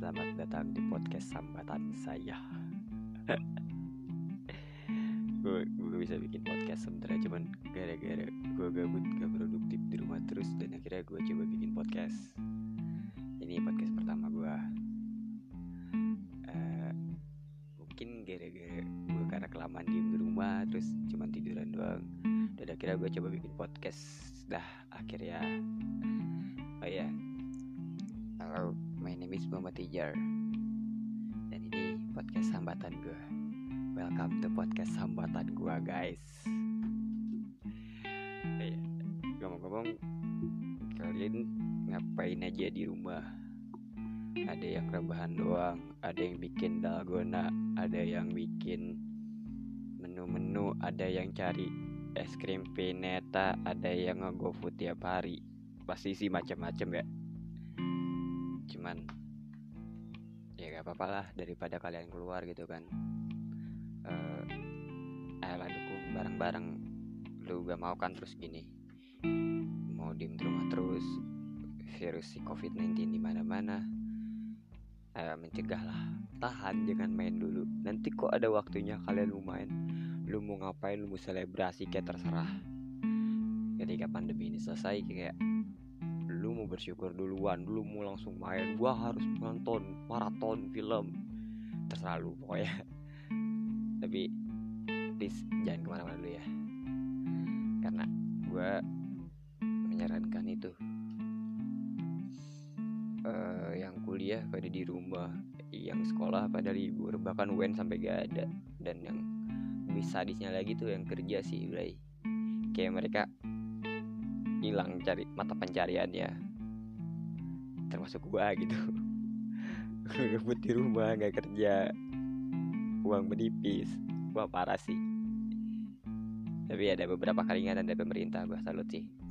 datang di podcast sambatan saya. Gue bisa bikin podcast sebenarnya cuman gara-gara gue gabut gak produktif di rumah terus dan akhirnya gue coba bikin podcast. Ini podcast pertama gue uh, mungkin gara-gara gue karena kelamaan diem di rumah terus cuman tiduran doang dan akhirnya gue coba bikin podcast dah akhirnya. Oh ya halo my name is Muhammad Tijar. Dan ini podcast sambatan gue welcome to podcast sambatan gue guys. Oh, ya. ngomong-ngomong kalian ngapain aja di rumah? Ada yang rebahan doang ada yang bikin dalgona ada yang bikin menu-menu ada yang cari es krim pineta ada yang ngegofood tiap hari. Pasti sih macam-macam ya cuman ya gak apa-apa lah daripada kalian keluar gitu kan. Uh, ayolah dukung bareng-bareng. Lu gak mau kan terus gini? Mau diem di rumah terus virus si covid-19 di mana-mana. Mencegah lah tahan jangan main dulu. Nanti kok ada waktunya kalian mau main. Lu mau ngapain lu mau selebrasi kayak terserah. Ketika pandemi ini selesai kayak lu mau bersyukur duluan dulu mau langsung main. Gua harus nonton maraton film. Terserah lu pokoknya. Tapi please jangan ke mana-mana dulu ya. Karena gua menyarankan itu. Uh, yang kuliah pada di rumah yang sekolah pada libur bahkan UN sampai gak ada. Dan yang bisa sadisnya lagi tuh yang kerja sih Bray kayak mereka hilang cari mata pencariannya. Termasuk gua gitu. Ngebut di rumah nggak kerja. Uang menipis. Gua parah sih. Tapi ada beberapa keringanan dari pemerintah gua salut sih